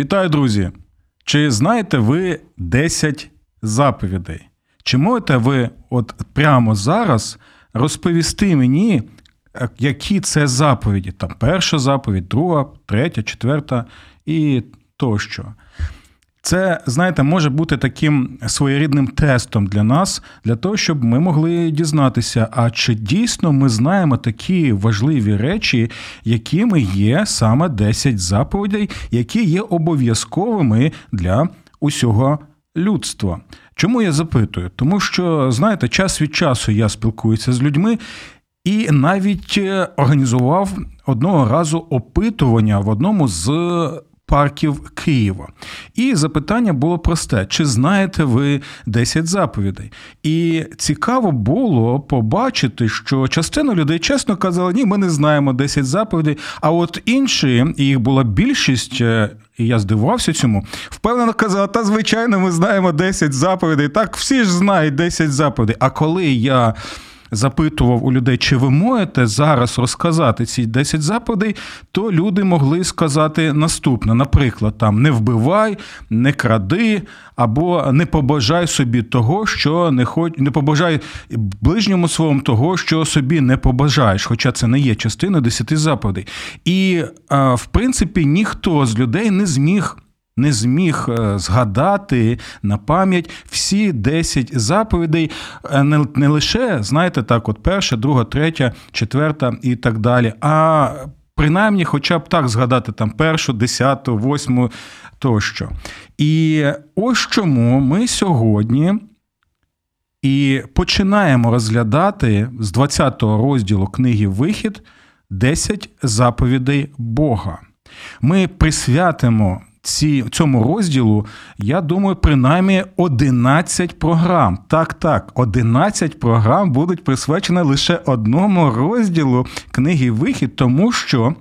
Вітаю, друзі! Чи знаєте ви 10 заповідей? Чи можете ви от прямо зараз розповісти мені, е, які це заповіді? Там перша заповідь, друга, третя, четверта і тощо. Це, знаєте, може бути таким своєрідним тестом для нас, для того, щоб ми могли дізнатися, а чи дійсно ми знаємо такі важливі речі, якими є саме 10 заповідей, які є обов'язковими для усього людства. Чому я запитую? Тому що, знаєте, час від часу я спілкуюся з людьми. І навіть е, організував одного разу опитування в одному з парків Києва. І запитання було просте: чи знаєте ви 10 заповідей? І цікаво було побачити, що частина людей чесно казали, ні, ми не знаємо 10 заповідей. А от інші, і їх була більшість. Е, і я здивувався цьому. Впевнено казала, та звичайно, ми знаємо 10 заповідей. Так, всі ж знають 10 заповідей. А коли я запитував у людей, чи ви можете зараз розказати ці 10 заповідей, то люди могли сказати наступне: наприклад, там не вбивай, не кради, або не побажай собі того, що не хоч не побажай ближньому своєму того, що собі не побажаєш, хоча це не є частиною 10 заповідей. І в принципі ніхто з людей не зміг не зміг е, згадати на пам'ять всі 10 заповідей, е, не, не лише, знаєте, так, от перша, друга, третя, четверта і так далі. а Принаймні, хоча б так згадати там першу, десяту, восьму тощо. І ось чому ми сьогодні і починаємо розглядати з 20-го розділу книги Вихід 10 заповідей Бога. Ми присвятимо ці, цьому розділу, я думаю, принаймні 11 програм. Так, так, 11 програм будуть присвячені лише одному розділу книги Вихід, тому що.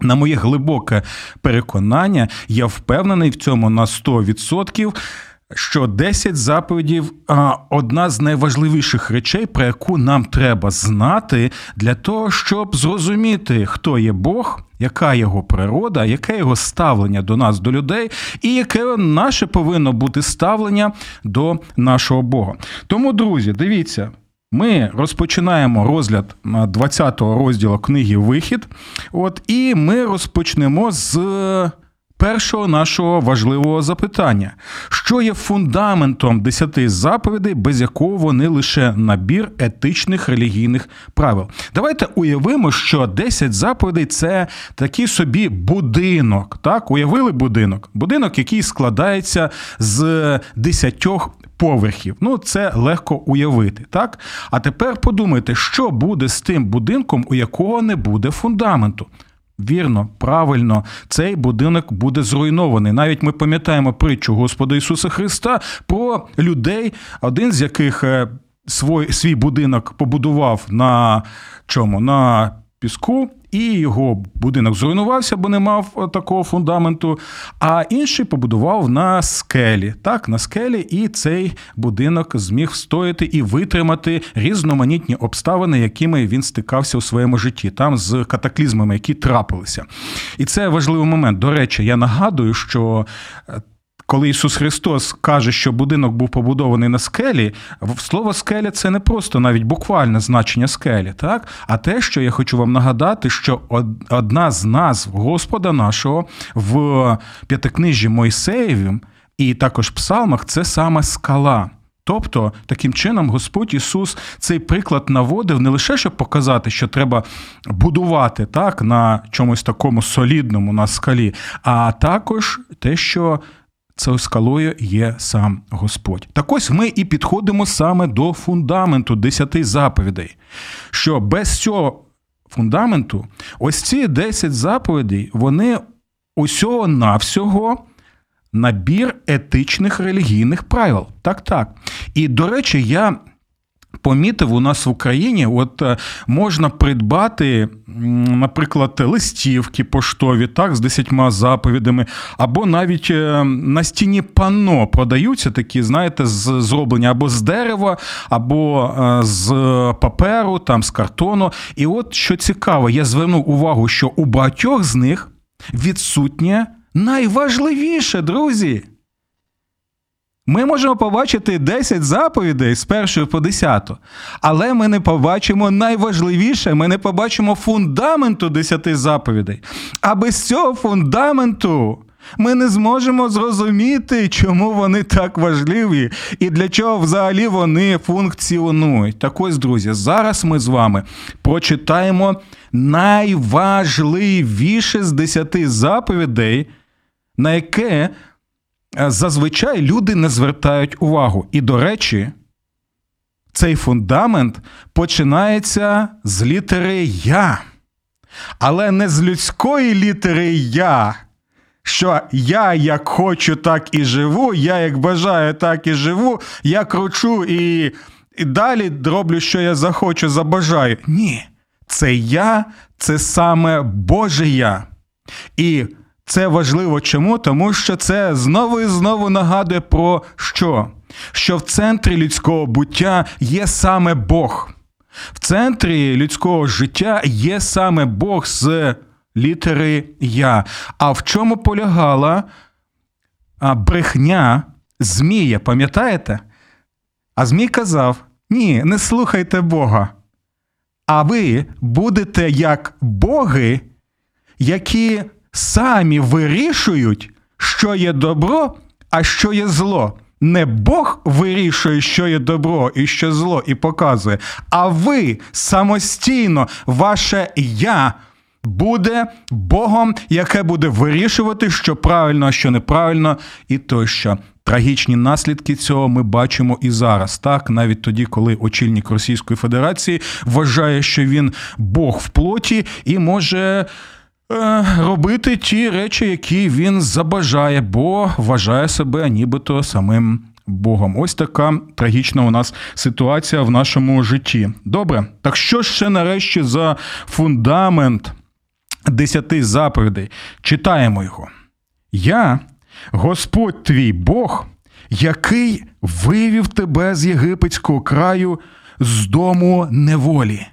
На моє глибоке переконання, я впевнений в цьому на 100%, що 10 заповідів одна з найважливіших речей, про яку нам треба знати для того, щоб зрозуміти, хто є Бог, яка його природа, яке його ставлення до нас, до людей, і яке наше повинно бути ставлення до нашого Бога. Тому, друзі, дивіться. Ми розпочинаємо розгляд 20-го розділу книги Вихід. От, І ми розпочнемо з першого нашого важливого запитання, що є фундаментом десяти заповідей, без якого вони лише набір етичних релігійних правил. Давайте уявимо, що 10 заповідей це такий собі будинок. Так, уявили будинок? Будинок, який складається з десятьох. Поверхів, ну це легко уявити, так? А тепер подумайте, що буде з тим будинком, у якого не буде фундаменту. Вірно, правильно, цей будинок буде зруйнований. Навіть ми пам'ятаємо притчу Господа Ісуса Христа про людей, один з яких е, свій, будинок побудував на чому? На піску, і його будинок зруйнувався, бо не мав е, такого фундаменту. А інший побудував на скелі. Так, на скелі, і цей будинок зміг встояти і витримати різноманітні обставини, якими він стикався у своєму житті, там з катаклізмами, які трапилися. І це важливий момент. До речі, я нагадую, що е, коли Ісус Христос каже, що будинок був побудований на скелі, слово скеля це не просто навіть буквальне значення скелі, так? А те, що я хочу вам нагадати, що одна з назв Господа нашого в п'ятикнижі Мойсеєвім і також псалмах це саме скала. Тобто, таким чином, Господь Ісус цей приклад наводив не лише щоб показати, що треба будувати так на чомусь такому солідному на скалі, а також те, що Цією скалою є сам Господь. Так ось ми і підходимо саме до фундаменту десяти заповідей. Що без цього фундаменту, ось ці десять заповідей, вони усього навсього набір етичних релігійних правил. Так, так. І, до речі, я. Помітив у нас в Україні, от е, можна придбати, наприклад, листівки поштові, так, з десятьма заповідями, або навіть е, на стіні панно продаються такі, знаєте, зроблені або з дерева, або е, з паперу, там з картону. І от що цікаво, я звернув увагу, що у багатьох з них відсутнє найважливіше, друзі. Ми можемо побачити 10 заповідей з першої по 10, але ми не побачимо найважливіше, ми не побачимо фундаменту 10 заповідей. А без цього фундаменту ми не зможемо зрозуміти, чому вони так важливі і для чого взагалі вони функціонують. Так ось, друзі, зараз ми з вами прочитаємо найважливіше з 10 заповідей, на яке зазвичай люди не звертають увагу. І, до речі, цей фундамент починається з літери Я. Але не з людської літери Я. Що я як хочу, так і живу, я як бажаю, так і живу, я кручу і і далі роблю, що я захочу, забажаю. Ні, це я, це саме Боже я. І це важливо чому? Тому що це знову і знову нагадує про що? Що в центрі людського буття є саме Бог. В центрі людського життя є саме Бог з літери Я. А в чому полягала брехня Змія, пам'ятаєте? А Змій казав: ні, не слухайте Бога. А ви будете як боги, які самі вирішують, що є добро, а що є зло. Не Бог вирішує, що є добро і що зло, і показує, а ви самостійно, ваше я буде Богом, яке буде вирішувати, що правильно, що неправильно, і тощо. Трагічні наслідки цього ми бачимо і зараз, так навіть тоді, коли очільник Російської Федерації вважає, що він Бог в плоті і може. Е, робити ті речі, які він забажає, бо вважає себе нібито самим Богом. Ось така трагічна у нас ситуація в нашому житті. Добре, так що ще нарешті за фундамент десяти заповідей? Читаємо його. Я, Господь твій Бог, який вивів тебе з єгипетського краю з дому неволі.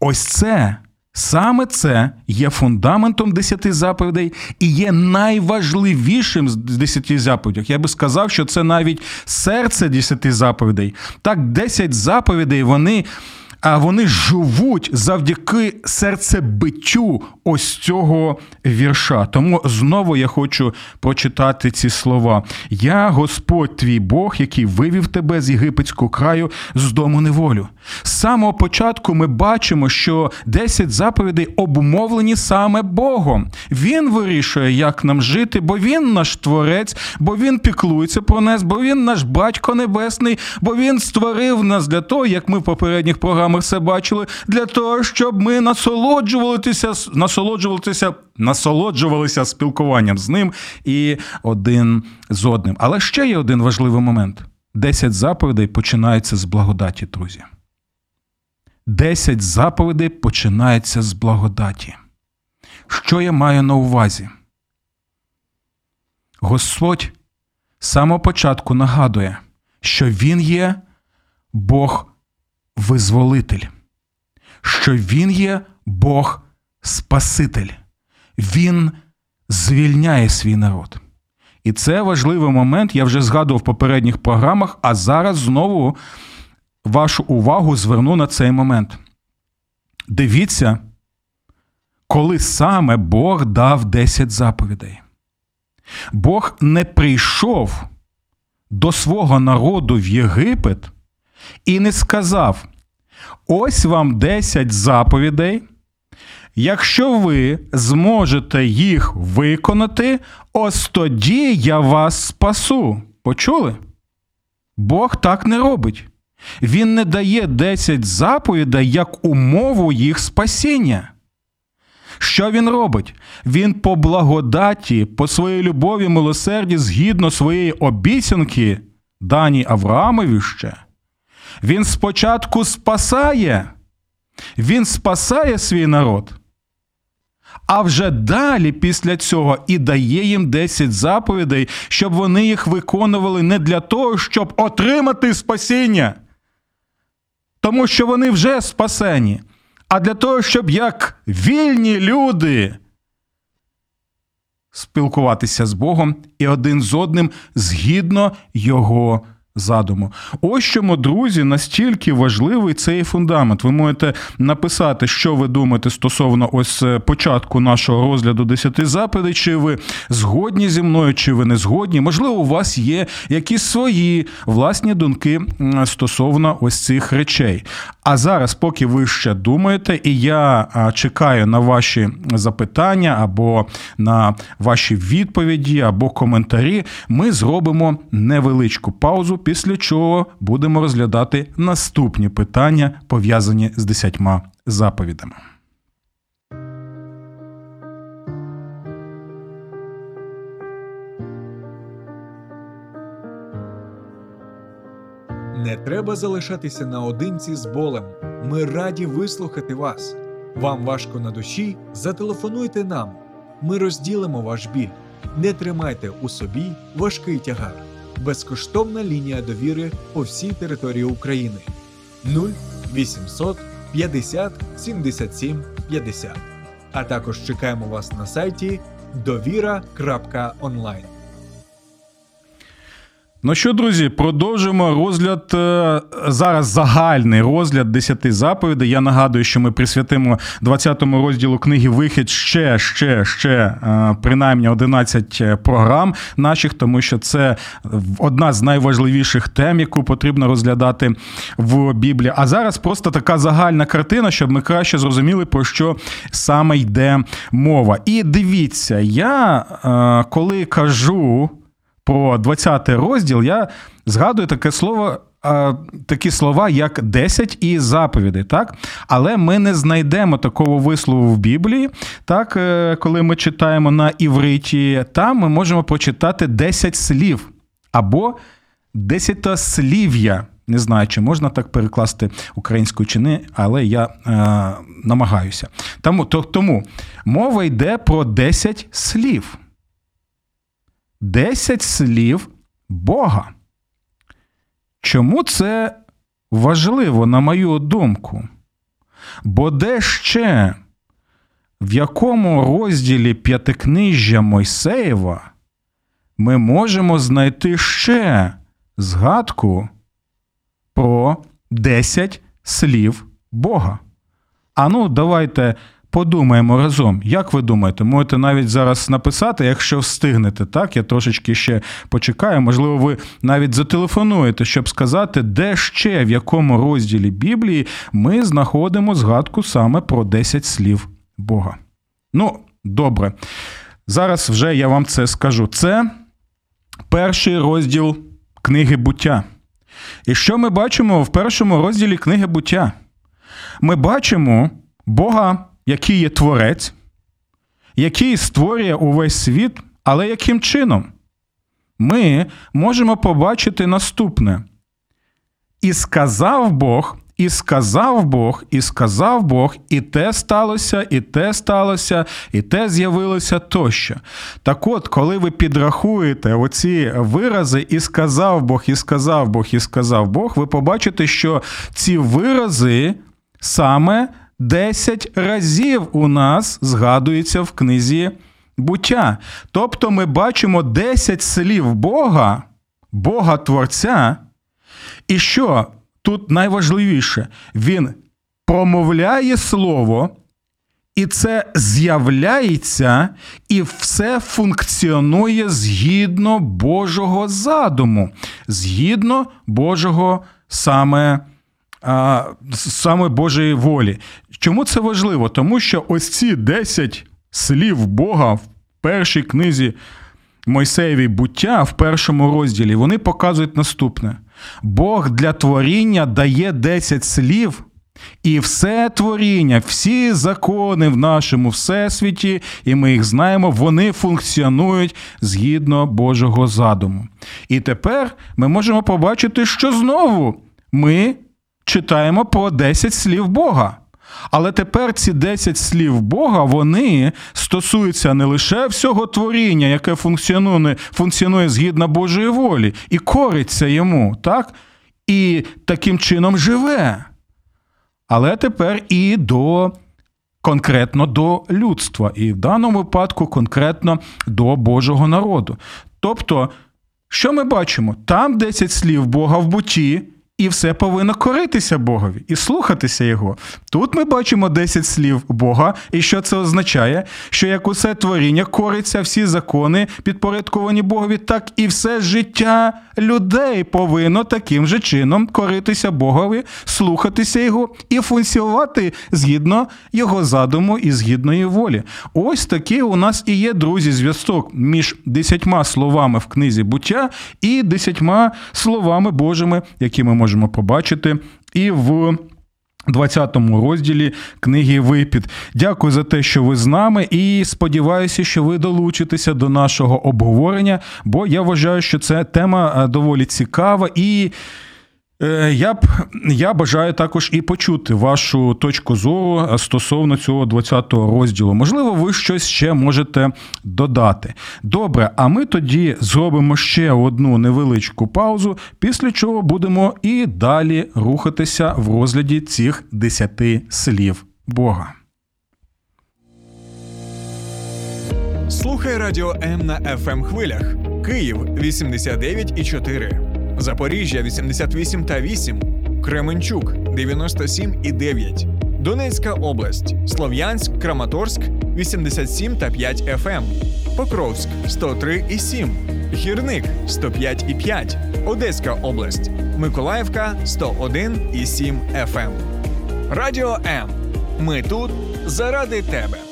Ось це Саме це є фундаментом десяти заповідей і є найважливішим з десяти заповідей. Я би сказав, що це навіть серце десяти заповідей. Так, десять заповідей вони а вони живуть завдяки серцебиттю ось цього вірша. Тому знову я хочу прочитати ці слова. Я, Господь твій Бог, який вивів тебе з єгипетського краю з дому неволю. З самого початку ми бачимо, що 10 заповідей обумовлені саме Богом. Він вирішує, як нам жити, бо він наш творець, бо він піклується про нас, бо він наш батько небесний, бо він створив нас для того, як ми в попередніх програмах ми все бачили для того, щоб ми насолоджувалися, насолоджувалися, насолоджувалися спілкуванням з ним і один з одним. Але ще є один важливий момент: десять заповідей починаються з благодаті, друзі. Десять заповідей починається з благодаті. Що я маю на увазі? Господь з самого початку нагадує, що Він є Бог визволитель, що Він є Бог Спаситель, Він звільняє свій народ. І це важливий момент, я вже згадував в попередніх програмах, а зараз знову вашу увагу зверну на цей момент. Дивіться, коли саме Бог дав 10 заповідей. Бог не прийшов до свого народу в Єгипет і не сказав: ось вам 10 заповідей. Якщо ви зможете їх виконати, ось тоді я вас спасу. Почули? Бог так не робить. Він не дає 10 заповідей як умову їх спасіння. Що він робить? Він по благодаті, по своїй любові, милосерді, згідно своєї обіцянки, дані Авраамові ще. Він спочатку спасає, він спасає свій народ. А вже далі, після цього, і дає їм 10 заповідей, щоб вони їх виконували не для того, щоб отримати спасіння, тому що вони вже спасені, а для того, щоб як вільні люди спілкуватися з Богом і один з одним згідно Його задуму. Ось чому, друзі, настільки важливий цей фундамент. Ви можете написати, що ви думаєте стосовно ось е, початку нашого розгляду десяти заповідей, чи ви згодні зі мною, чи ви не згодні. Можливо, у вас є якісь свої власні думки стосовно ось цих речей. А зараз, поки ви ще думаєте, і я чекаю на ваші запитання або на ваші відповіді, або коментарі, ми зробимо невеличку паузу після чого будемо розглядати наступні питання, пов'язані з десятьма заповідами. Не треба залишатися наодинці з болем. Ми раді вислухати вас. Вам важко на душі? Зателефонуйте нам. Ми розділимо ваш біль. Не тримайте у собі важкий тягар безкоштовна лінія довіри по всій території України 0800 50 77 50. А також чекаємо вас на сайті довіра.онлайн. Ну що, друзі, продовжимо розгляд е, зараз загальний розгляд десяти заповідей. Я нагадую, що ми присвятимо 20-му розділу книги Вихід ще, ще, ще е, принаймні 11 е, програм наших, тому що це одна з найважливіших тем, яку потрібно розглядати в Біблії. А зараз просто така загальна картина, щоб ми краще зрозуміли, про що саме йде мова. І дивіться, я коли кажу про 20 розділ, я згадую таке слово. Такі слова, як 10 і заповідей, так? Але ми не знайдемо такого вислову в Біблії, так, е, коли ми читаємо на івриті, там ми можемо прочитати 10 слів або десятослів'я. Не знаю, чи можна так перекласти українською чи не, але я е, намагаюся. Тому, то, тому мова йде про 10 слів. Десять слів Бога. Чому це важливо, на мою думку? Бо де ще, в якому розділі п'ятикнижжя Мойсеєва ми можемо знайти ще згадку про десять слів Бога? Ану, давайте Подумаємо разом, як ви думаєте, можете навіть зараз написати, якщо встигнете, так? Я трошечки ще почекаю. Можливо, ви навіть зателефонуєте, щоб сказати, де ще, в якому розділі Біблії ми знаходимо згадку саме про 10 слів Бога. Ну, добре. Зараз вже я вам це скажу. Це перший розділ книги буття. І що ми бачимо в першому розділі книги буття? Ми бачимо Бога який є творець, який створює увесь світ, але яким чином? Ми можемо побачити наступне. І сказав Бог, і сказав Бог, і сказав Бог, і те сталося, і те сталося, і те з'явилося тощо. Так от, коли ви підрахуєте оці вирази, і сказав Бог, і сказав Бог, і сказав Бог, ви побачите, що ці вирази саме 10 разів у нас згадується в книзі буття. Тобто ми бачимо 10 слів Бога, Бога Творця. І що тут найважливіше? Він промовляє слово, і це з'являється, і все функціонує згідно Божого задуму, згідно Божого саме саме Божої волі. Чому це важливо? Тому що ось ці 10 слів Бога в першій книзі Мойсеєві буття в першому розділі вони показують наступне: Бог для творіння дає 10 слів, І все творіння, всі закони в нашому всесвіті, і ми їх знаємо, вони функціонують згідно Божого задуму. І тепер ми можемо побачити, що знову ми читаємо по 10 слів Бога. Але тепер ці 10 слів Бога вони стосуються не лише всього творіння, яке функціонує функціонує згідно Божої волі, і кориться йому, так? І таким чином живе. Але тепер і до конкретно до людства, і в даному випадку конкретно до Божого народу. Тобто, що ми бачимо? Там 10 слів Бога в буті. І все повинно коритися Богові і слухатися Його. Тут ми бачимо 10 слів Бога, і що це означає? Що як усе творіння кориться, всі закони підпорядковані Богові, так і все життя людей повинно таким же чином коритися Богові, слухатися Його і функціонувати згідно Його задуму і згідної волі. Ось такий у нас і є, друзі, зв'язок між десятьма словами в книзі буття і десятьма словами Божими, які ми можемо можемо побачити і в 20 розділі книги Випід. Дякую за те, що ви з нами, і сподіваюся, що ви долучитеся до нашого обговорення, бо я вважаю, що це тема е, доволі цікава і. Е, я б я бажаю також і почути вашу точку зору стосовно цього 20-го розділу. Можливо, ви щось ще можете додати. Добре, а ми тоді зробимо ще одну невеличку паузу, після чого будемо і далі рухатися в розгляді цих десяти слів Бога. Слухай радіо М на fm ем хвилях. Київ 89,4. Запоріжжя 88 та 8, Кременчук 97 і 9, Донецька область, Слов'янськ, Краматорськ 87 та 5 ФМ, ем. Покровськ 103 і 7, Гірник 105 і 5, Одеська область, Миколаївка 101 і 7 ФМ. Ем. Радіо М. Ми тут заради тебе.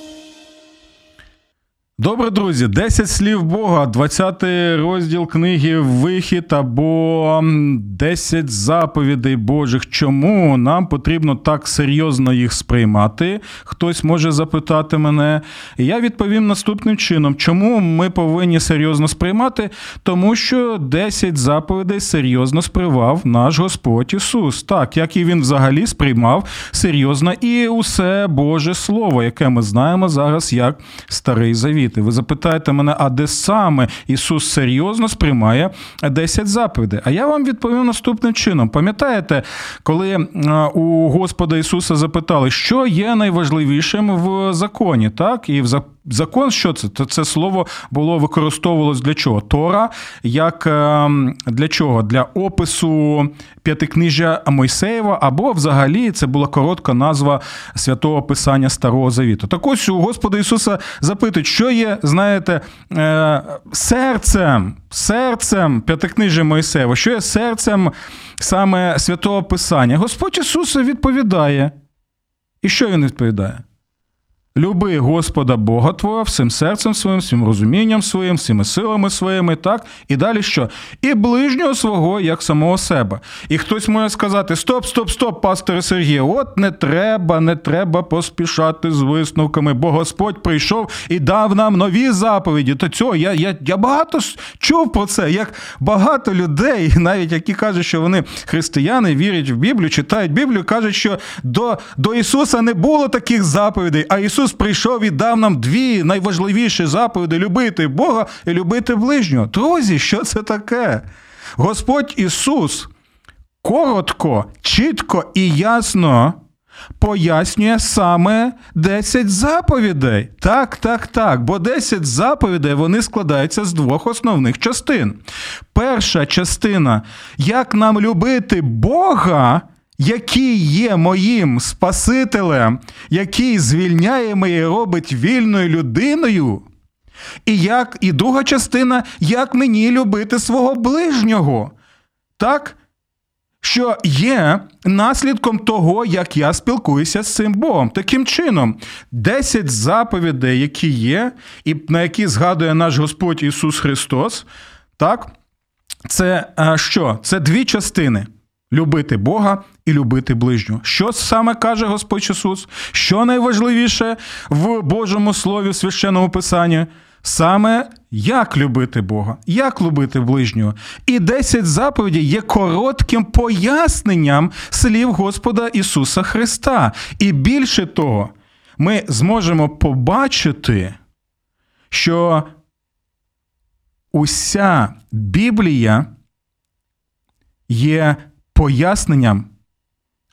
Добре, друзі, 10 слів Бога, 20 розділ книги Вихід або 10 заповідей Божих. Чому нам потрібно так серйозно їх сприймати? Хтось може запитати мене. Я відповім наступним чином, чому ми повинні серйозно сприймати? Тому що 10 заповідей серйозно сприймав наш Господь Ісус. Так, як і він взагалі сприймав серйозно і усе Боже Слово, яке ми знаємо зараз як Старий Завіт світи. Ви запитаєте мене, а де саме Ісус серйозно сприймає 10 заповідей? А я вам відповім наступним чином. Пам'ятаєте, коли у Господа Ісуса запитали, що є найважливішим в законі, так? І в Закон, що це? То це слово було використовувалось для чого? Тора, як ем, для чого? Для опису п'ятикнижжя Мойсеєва, або взагалі це була коротка назва святого Писання Старого Завіту. Так ось у Господа Ісуса запитують, що є, знаєте, е, серцем, серцем п'ятикнижжя Мойсеєва, що є серцем саме святого Писання. Господь Ісус відповідає. І що він відповідає? Люби Господа Бога Твого всім серцем своїм, всім розумінням своїм, всіми силами своїми, так? І далі що? І ближнього свого, як самого себе. І хтось може сказати: Стоп, стоп, стоп, пасторе Сергій, от не треба, не треба поспішати з висновками, бо Господь прийшов і дав нам нові заповіді. То цього я я, я багато чув про це, як багато людей, навіть які кажуть, що вони християни, вірять в Біблію, читають Біблію, кажуть, що до, до Ісуса не було таких заповідей, а Ісус. Ісус прийшов і дав нам дві найважливіші заповіді любити Бога і любити ближнього. Друзі, що це таке? Господь Ісус коротко, чітко і ясно. Пояснює саме 10 заповідей. Так, так, так. Бо 10 заповідей вони складаються з двох основних частин. Перша частина як нам любити Бога який є моїм Спасителем, який звільняє мене і робить вільною людиною. І як, і друга частина, як мені любити свого ближнього. Так? Що є наслідком того, як я спілкуюся з цим Богом. Таким чином, 10 заповідей, які є, і на які згадує наш Господь Ісус Христос, так, це що? Це дві частини. Любити Бога і любити ближнього. Що саме каже Господь Ісус? Що найважливіше в Божому Слові, в священному Писанні? Саме як любити Бога, як любити ближнього. І 10 заповідей є коротким поясненням слів Господа Ісуса Христа. І більше того, ми зможемо побачити, що уся Біблія є поясненням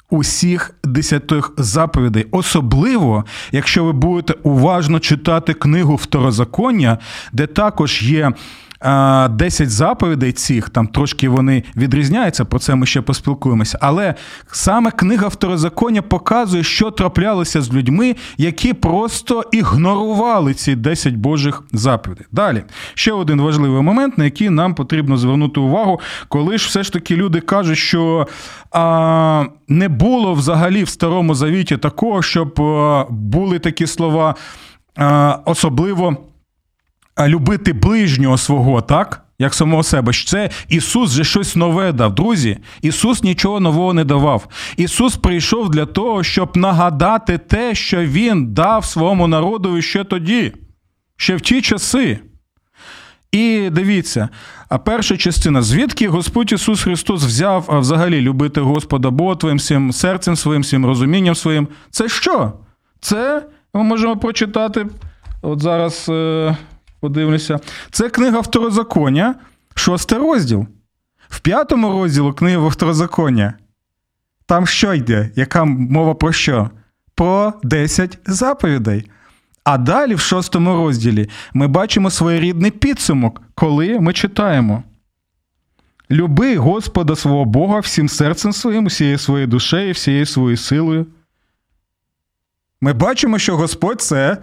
усіх десятих заповідей. Особливо, якщо ви будете уважно читати книгу Второзаконня, де також є 10 заповідей цих, там трошки вони відрізняються, про це ми ще поспілкуємося. Але саме книга Второзаконня показує, що траплялося з людьми, які просто ігнорували ці 10 Божих заповідей. Далі, ще один важливий момент, на який нам потрібно звернути увагу, коли ж все ж таки люди кажуть, що а, не було взагалі в Старому Завіті такого, щоб а, були такі слова, а, особливо любити ближнього свого, так? Як самого себе. Це Ісус же щось нове дав. Друзі, Ісус нічого нового не давав. Ісус прийшов для того, щоб нагадати те, що Він дав своєму народу ще тоді, ще в ті часи. І дивіться, а перша частина, звідки Господь Ісус Христос взяв а взагалі любити Господа Бога твоїм всім серцем своїм, всім розумінням своїм. Це що? Це ми можемо прочитати. От зараз. Е, подивлюся. Це книга Второзаконня, шостий розділ. В п'ятому розділу книги Второзаконня. Там що йде? Яка мова про що? Про 10 заповідей. А далі, в шостому розділі, ми бачимо своєрідний підсумок, коли ми читаємо. Люби Господа свого Бога всім серцем своїм, всією своєю душею, всією своєю силою. Ми бачимо, що Господь це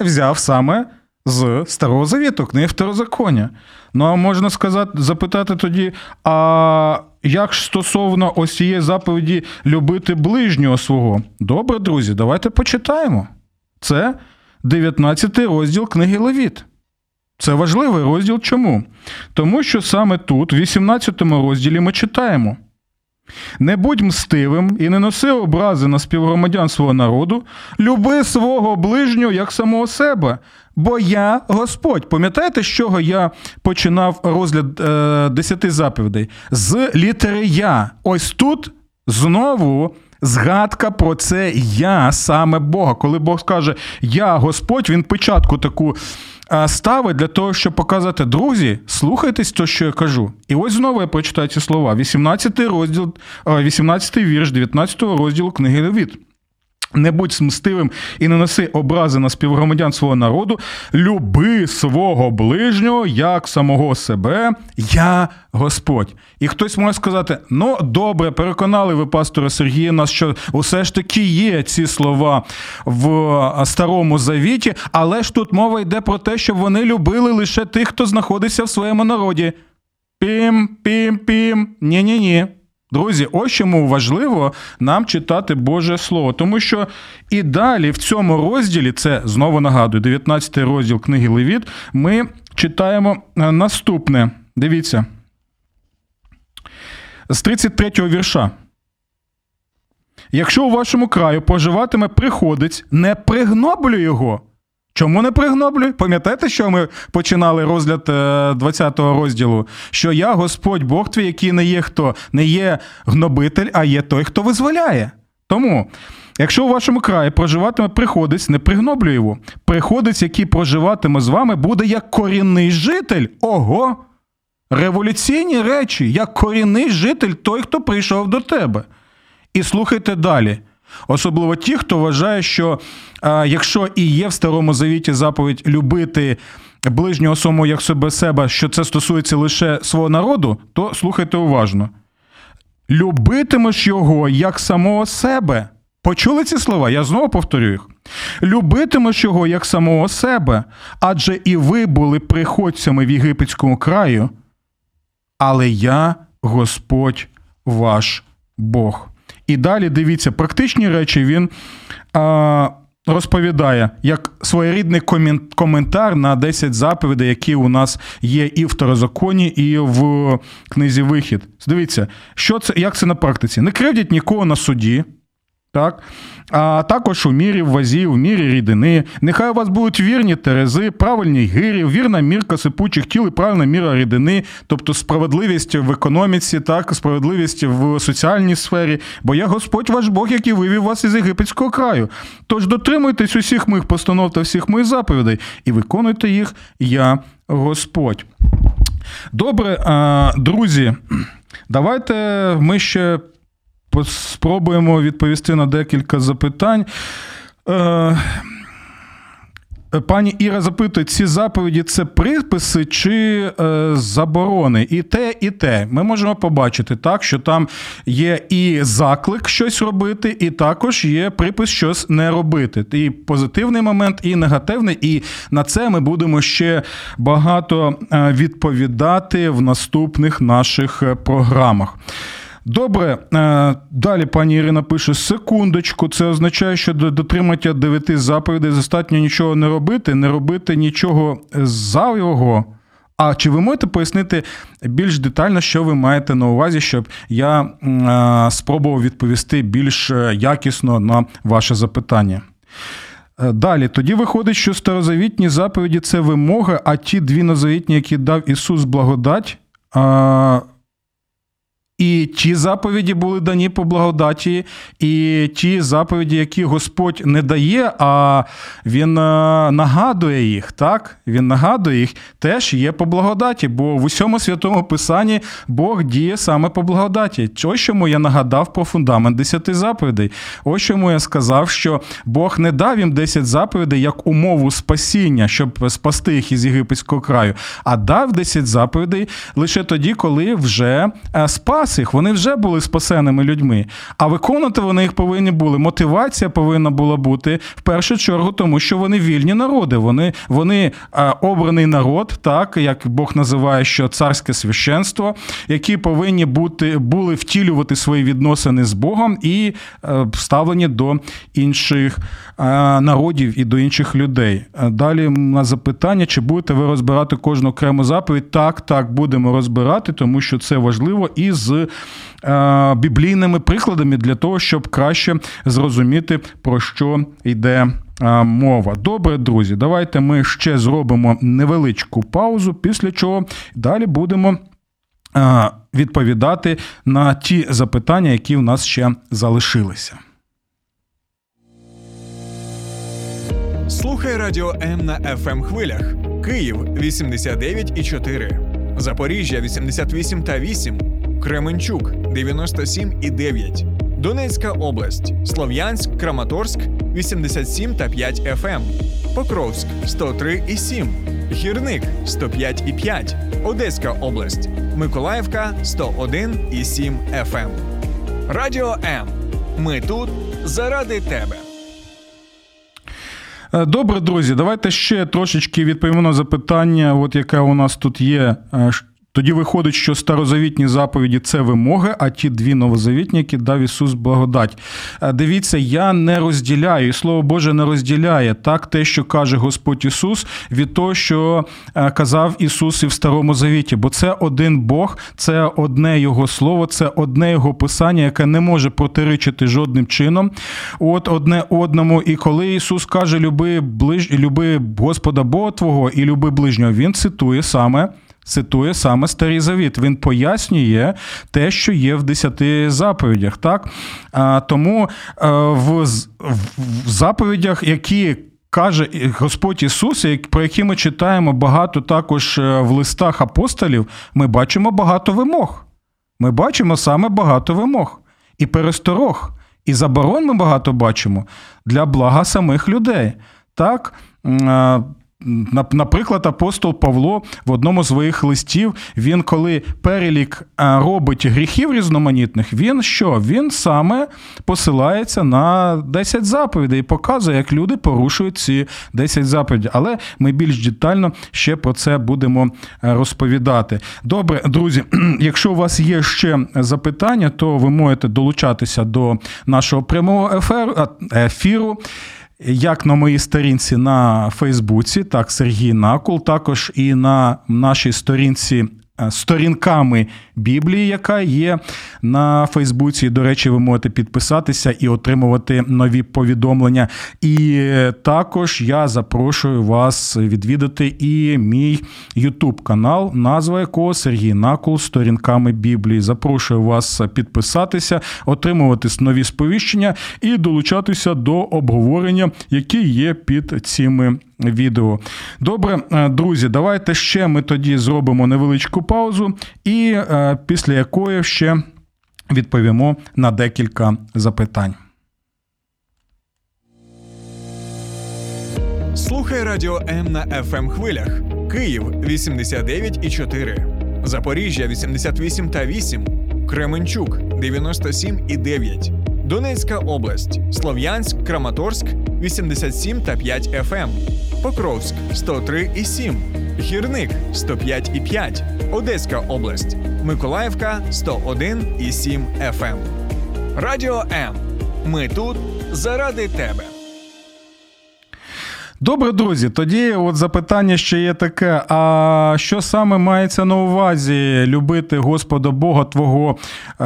взяв саме з Старого Завіту, книги Второзаконня. Ну, а можна сказати, запитати тоді, а як ж стосовно ось цієї заповіді любити ближнього свого? Добре, друзі, давайте почитаємо. Це 19 розділ книги Левіт. Це важливий розділ. Чому? Тому що саме тут, в 18 розділі, ми читаємо. Не будь мстивим і не носи образи на співгромадян свого народу, люби свого ближнього як самого себе, бо я Господь. Пам'ятаєте, з чого я починав розгляд е, десяти заповідей? З літери Я. Ось тут знову. Згадка про це я саме Бога. Коли Бог скаже Я Господь, він печатку таку ставить для того, щоб показати, друзі, слухайтесь то, що я кажу. І ось знову я прочитаю ці слова. 18 розділ, 18 вірш 19 розділу книги Левіт. Не будь мстивим і не неси образи на співгромадян свого народу, люби свого ближнього як самого себе, я Господь. І хтось може сказати: ну добре, переконали ви, пастора Сергія, нас, що усе ж таки є ці слова в Старому Завіті, але ж тут мова йде про те, щоб вони любили лише тих, хто знаходиться в своєму народі. Пім, пім, пім. Ні-ні-ні. Друзі, ось чому важливо нам читати Боже Слово, тому що і далі в цьому розділі, це знову нагадую, 19 розділ книги Левіт, ми читаємо е, наступне. Дивіться. З 33 го вірша. Якщо у вашому краю проживатиме приходець, не пригноблю його. Чому не пригноблюй? Пам'ятаєте, що ми починали розгляд 20-го е, розділу? Що я, Господь Бог твій, який не є хто, не є гнобитель, а є той, хто визволяє. Тому, якщо у вашому краї проживатиме приходець, не пригноблю його. Приходець, який проживатиме з вами, буде як корінний житель. Ого! Революційні речі, як корінний житель, той, хто прийшов до тебе. І слухайте далі. Особливо ті, хто вважає, що а, якщо і є в Старому Завіті заповідь любити ближнього самого як себе себе, що це стосується лише свого народу, то слухайте уважно. Любитимеш його як самого себе. Почули ці слова? Я знову повторю їх. Любитимеш його як самого себе, адже і ви були приходцями в єгипетському краю, але я Господь ваш Бог. І далі дивіться, практичні речі він а, розповідає як своєрідний коментар на 10 заповідей, які у нас є і в Второзаконі, і в книзі Вихід. Дивіться, що це, як це на практиці? Не кривдять нікого на суді. Так? А також у мірі в вазі, у мірі рідини. Нехай у вас будуть вірні терези, правильні гирі, вірна мірка сипучих тіл і правильна міра рідини, тобто справедливість в економіці, так, справедливість в соціальній сфері. Бо я Господь ваш Бог, який вивів вас із єгипетського краю. Тож дотримуйтесь усіх моїх постанов та всіх моїх заповідей і виконуйте їх, я Господь. Добре, друзі, давайте ми ще спробуємо відповісти на декілька запитань. Е, пані Іра запитує, ці заповіді це приписи чи е, заборони? І те, і те. Ми можемо побачити так, що там є і заклик щось робити, і також є припис щось не робити. І позитивний момент, і негативний. І на це ми будемо ще багато е, відповідати в наступних наших програмах. Добре, е, далі пані Ірина пише: секундочку, це означає, що до дотримання дев'яти заповідей достатньо нічого не робити, не робити нічого зайвого. А чи ви можете пояснити більш детально, що ви маєте на увазі, щоб я е, спробував відповісти більш е, якісно на ваше запитання? Далі, тоді виходить, що старозавітні заповіді це вимоги, а ті дві новозавітні, які дав Ісус благодать. І ті заповіді були дані по благодаті, і ті заповіді, які Господь не дає, а Він е, нагадує їх, так? Він нагадує їх, теж є по благодаті, бо в усьому святому Писанні Бог діє саме по благодаті. Ось чому я нагадав про фундамент десяти заповідей. Ось чому я сказав, що Бог не дав їм десять заповідей як умову спасіння, щоб спасти їх із єгипетського краю, а дав десять заповідей лише тоді, коли вже е, спас спас їх, вони вже були спасеними людьми. А виконувати вони їх повинні були. Мотивація повинна була бути в першу чергу, тому що вони вільні народи. Вони вони а, обраний народ, так як Бог називає, що царське священство, які повинні бути були втілювати свої відносини з Богом і е, ставлені до інших а, народів і до інших людей. Далі на запитання, чи будете ви розбирати кожну окрему заповідь? Так, так, будемо розбирати, тому що це важливо і з е, біблійними прикладами для того, щоб краще зрозуміти, про що йде. Е, мова. Добре, друзі, давайте ми ще зробимо невеличку паузу, після чого далі будемо е, відповідати на ті запитання, які в нас ще залишилися. Слухай радіо М на fm ем хвилях. Київ 89,4, Запоріжжя 88 та 8. Кременчук 97,9, Донецька область, Слов'янськ, Краматорськ 87 та 5 ФМ, ем. Покровськ 103,7, Гірник 105,5, Одеська область, Миколаївка 101,7 ФМ. Ем. Радіо М. Ми тут заради тебе. Е, добре, друзі, давайте ще трошечки відповімо на запитання, от яке у нас тут є. Тоді виходить, що старозавітні заповіді це вимоги, а ті дві новозавітні, які дав Ісус благодать. Е, дивіться, я не розділяю, і Слово Боже не розділяє так те, що каже Господь Ісус, від того, що е, казав Ісус і в Старому Завіті. Бо це один Бог, це одне Його Слово, це одне Його Писання, яке не може протиричити жодним чином. От одне одному. І коли Ісус каже, люби ближ... люби Господа Бога Твого і люби ближнього, Він цитує саме цитує саме Старий Завіт. Він пояснює те, що є в десяти заповідях. Так? Тому е, в заповідях, які Каже Господь Ісус, про які ми читаємо багато також е, в листах апостолів, ми бачимо багато вимог. Ми бачимо саме багато вимог. І пересторог, і заборон ми багато бачимо для блага самих людей. Так, Наприклад, апостол Павло в одному з своїх листів, він коли перелік робить гріхів різноманітних, він що? Він саме посилається на 10 заповідей і показує, як люди порушують ці 10 заповідей. Але ми більш детально ще про це будемо розповідати. Добре, друзі, якщо у вас є ще запитання, то ви можете долучатися до нашого прямого ефіру. Як на моїй сторінці на Фейсбуці, так, Сергій Накул, також і на нашій сторінці сторінками Біблії, яка є на Фейсбуці. До речі, ви можете підписатися і отримувати нові повідомлення. І також я запрошую вас відвідати і мій Ютуб канал, назва якого Сергій Накул сторінками Біблії. Запрошую вас підписатися, отримувати нові сповіщення і долучатися до обговорення, які є під цими відео. Добре, е, друзі, давайте ще ми тоді зробимо невеличку паузу, і е, після якої ще відповімо на декілька запитань. Слухай радіо М на fm ем хвилях. Київ 89,4, Запоріжжя 88 та 8, Кременчук 97 і 9, Донецька область, Слов'янськ, Краматорськ 87 та 5 FM, Покровськ 103 і 7, Гірник 105 і 5, Одеська область, Миколаївка 101 і 7 FM. Радіо М. Ми тут заради тебе. Добре, друзі. Тоді от запитання ще є таке: а що саме мається на увазі любити Господа Бога Твого е,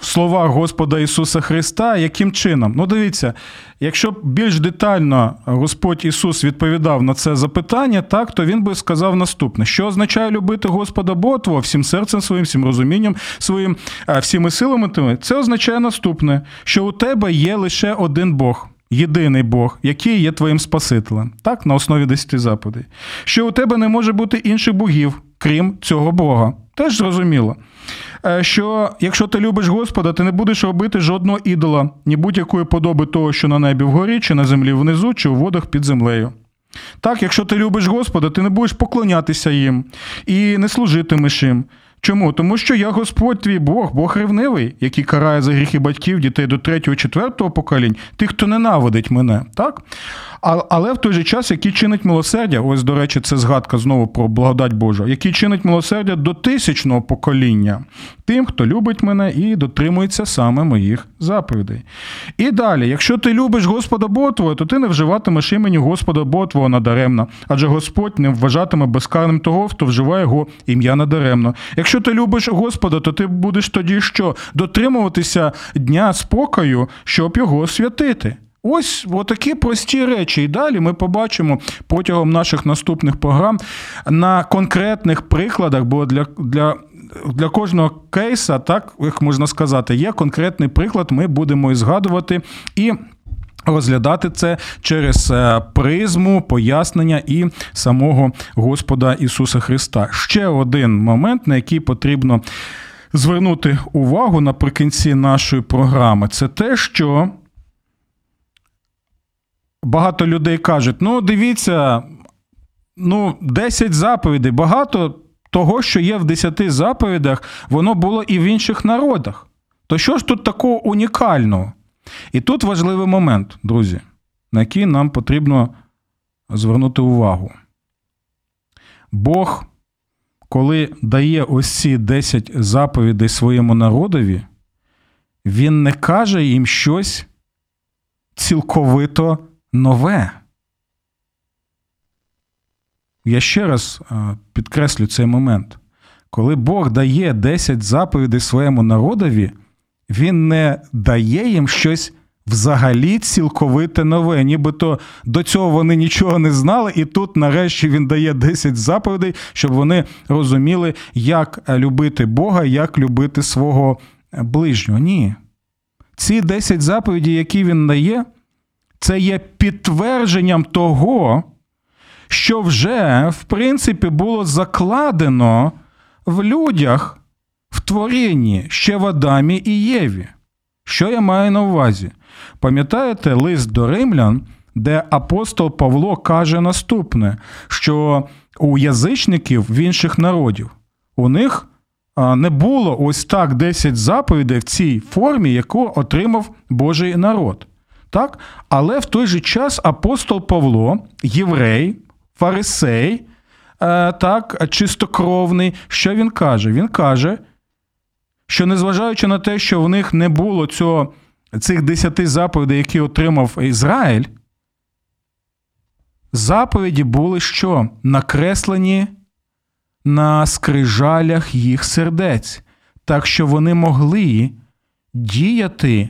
в словах Господа Ісуса Христа? Яким чином? Ну, дивіться, якщо більш детально Господь Ісус відповідав на це запитання, так то він би сказав наступне: що означає любити Господа Бога Твого всім серцем своїм, всім розумінням своїм, е, всіми силами? Це означає наступне: що у тебе є лише один Бог єдиний Бог, який є твоїм Спасителем, так, на основі десяти заповідей. Що у тебе не може бути інших богів, крім цього Бога. Теж зрозуміло. Е, що якщо ти любиш Господа, ти не будеш робити жодного ідола, ні будь-якої подоби того, що на небі вгорі, чи на землі внизу, чи у водах під землею. Так, якщо ти любиш Господа, ти не будеш поклонятися їм і не служитимеш їм. Чому? Тому що я Господь твій Бог, Бог ревнивий, який карає за гріхи батьків дітей до третього, четвертого поколінь, тих, хто ненавидить мене. так? Але в той же час, який чинить милосердя, ось, до речі, це згадка знову про благодать Божу, який чинить милосердя до тисячного покоління, тим, хто любить мене і дотримується саме моїх заповідей. І далі, якщо ти любиш Господа Бога Твого, то ти не вживатимеш імені Господа Бога Твого надаремно, адже Господь не вважатиме безкарним того, хто вживає його ім'я надаремно. Якщо ти любиш Господа, то ти будеш тоді що? Дотримуватися дня спокою, щоб його святити. Ось такі прості речі. І далі ми побачимо протягом наших наступних програм на конкретних прикладах, бо для для, для кожного кейса, так як можна сказати, є конкретний приклад, ми будемо і згадувати і. Розглядати це через е, призму пояснення і самого Господа Ісуса Христа. Ще один момент, на який потрібно звернути увагу наприкінці нашої програми, це те, що багато людей кажуть: ну, дивіться, ну, 10 заповідей, багато того, що є в 10 заповідях, воно було і в інших народах. То що ж тут такого унікального? І тут важливий момент, друзі, на який нам потрібно звернути увагу. Бог, коли дає ось ці 10 заповідей своєму народові, він не каже їм щось цілковито нове. Я ще раз підкреслю цей момент. Коли Бог дає 10 заповідей своєму народові, Він не дає їм щось взагалі цілковите нове. Нібито до цього вони нічого не знали, і тут, нарешті, він дає 10 заповідей, щоб вони розуміли, як любити Бога, як любити свого ближнього. Ні. Ці 10 заповідей, які він дає, це є підтвердженням того, що вже, в принципі, було закладено в людях творінні ще в Адамі і Єві. Що я маю на увазі? Пам'ятаєте лист до римлян, де апостол Павло каже наступне: що у язичників в інших народів у них не було ось так 10 заповідей в цій формі, яку отримав Божий народ. Так? Але в той же час апостол Павло, єврей, фарисей, е, так, чистокровний, що він каже? Він каже, що незважаючи на те, що в них не було цього, цих десяти заповідей, які отримав Ізраїль, заповіді були що? Накреслені на скрижалях їх сердець, так що вони могли діяти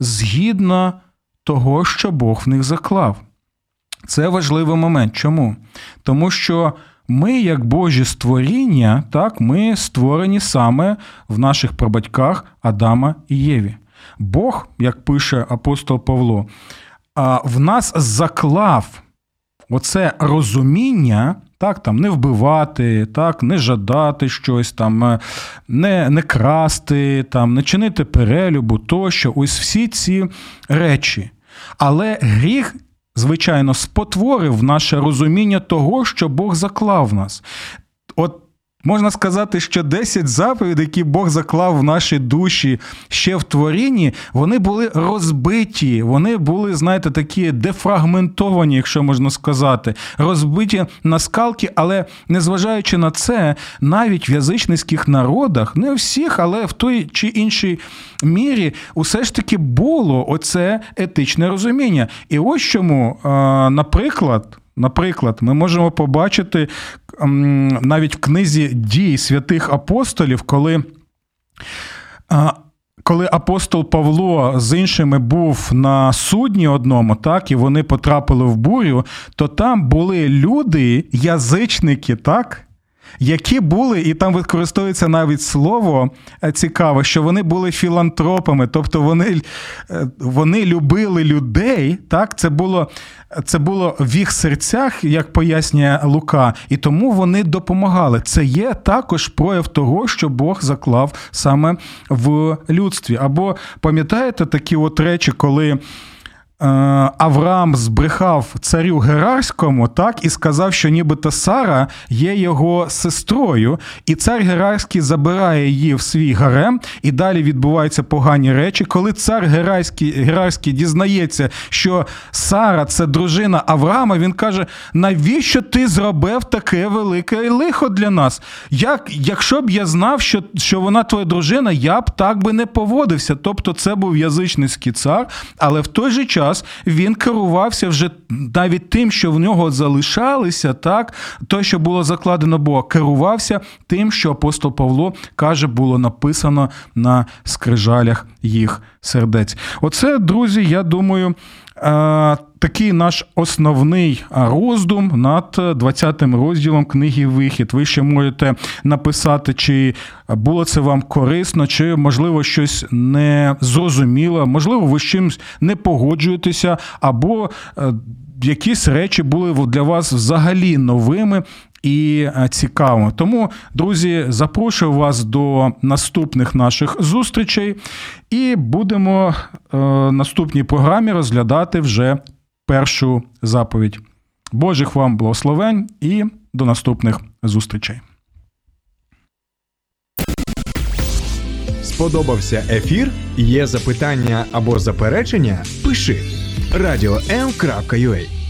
згідно того, що Бог в них заклав. Це важливий момент. Чому? Тому що ми, як Божі створіння, так, ми створені саме в наших прабатьках Адама і Єві. Бог, як пише апостол Павло, в нас заклав оце розуміння, так, там, не вбивати, так, не жадати щось, там, е, не не красти, там, не чинити перелюбу, тощо, ось всі ці речі. Але гріх. Звичайно, спотворив наше розуміння того, що Бог заклав нас. От Можна сказати, що 10 заповідей, які Бог заклав в наші душі ще в творінні, вони були розбиті, вони були, знаєте, такі дефрагментовані, якщо можна сказати, розбиті на скалки, але незважаючи на це, навіть в язичницьких народах, не у всіх, але в той чи іншій мірі, усе ж таки було оце етичне розуміння. І ось чому, наприклад. Наприклад, ми можемо побачити навіть в книзі дій святих апостолів, коли. Коли апостол Павло з іншими був на судні одному, так, і вони потрапили в бурю, то там були люди, язичники, так, які були, і там використовується навіть слово е, цікаве, що вони були філантропами, тобто вони е, вони любили людей. так, Це було це було в їх серцях, як пояснює Лука, і тому вони допомагали. Це є також прояв того, що Бог заклав саме в людстві. Або пам'ятаєте такі от речі, коли. Е, Авраам збрехав царю Герарському, так, і сказав, що нібито Сара є його сестрою, і цар Герарський забирає її в свій гарем, і далі відбуваються погані речі. Коли цар Герарський, Герарський дізнається, що Сара це дружина Авраама, він каже: навіщо ти зробив таке велике лихо для нас? Як, Якщо б я знав, що, що вона твоя дружина, я б так би не поводився. Тобто, це був язичницький цар, але в той же час час він керувався вже навіть тим, що в нього залишалися, так, то, що було закладено Бога, керувався тим, що апостол Павло каже, було написано на скрижалях їх сердець. Оце, друзі, я думаю. Такий наш основний роздум над 20-м розділом книги Вихід. Ви ще можете написати, чи було це вам корисно, чи, можливо, щось не зрозуміло, можливо, ви з чимось не погоджуєтеся, або е, якісь речі були для вас взагалі новими. І е, цікаво. Тому, друзі, запрошую вас до наступних наших зустрічей, і будемо е, наступній програмі розглядати вже першу заповідь. Божих вам благословень і до наступних зустрічей. Сподобався ефір? Є запитання або заперечення? Пиши радіом.ua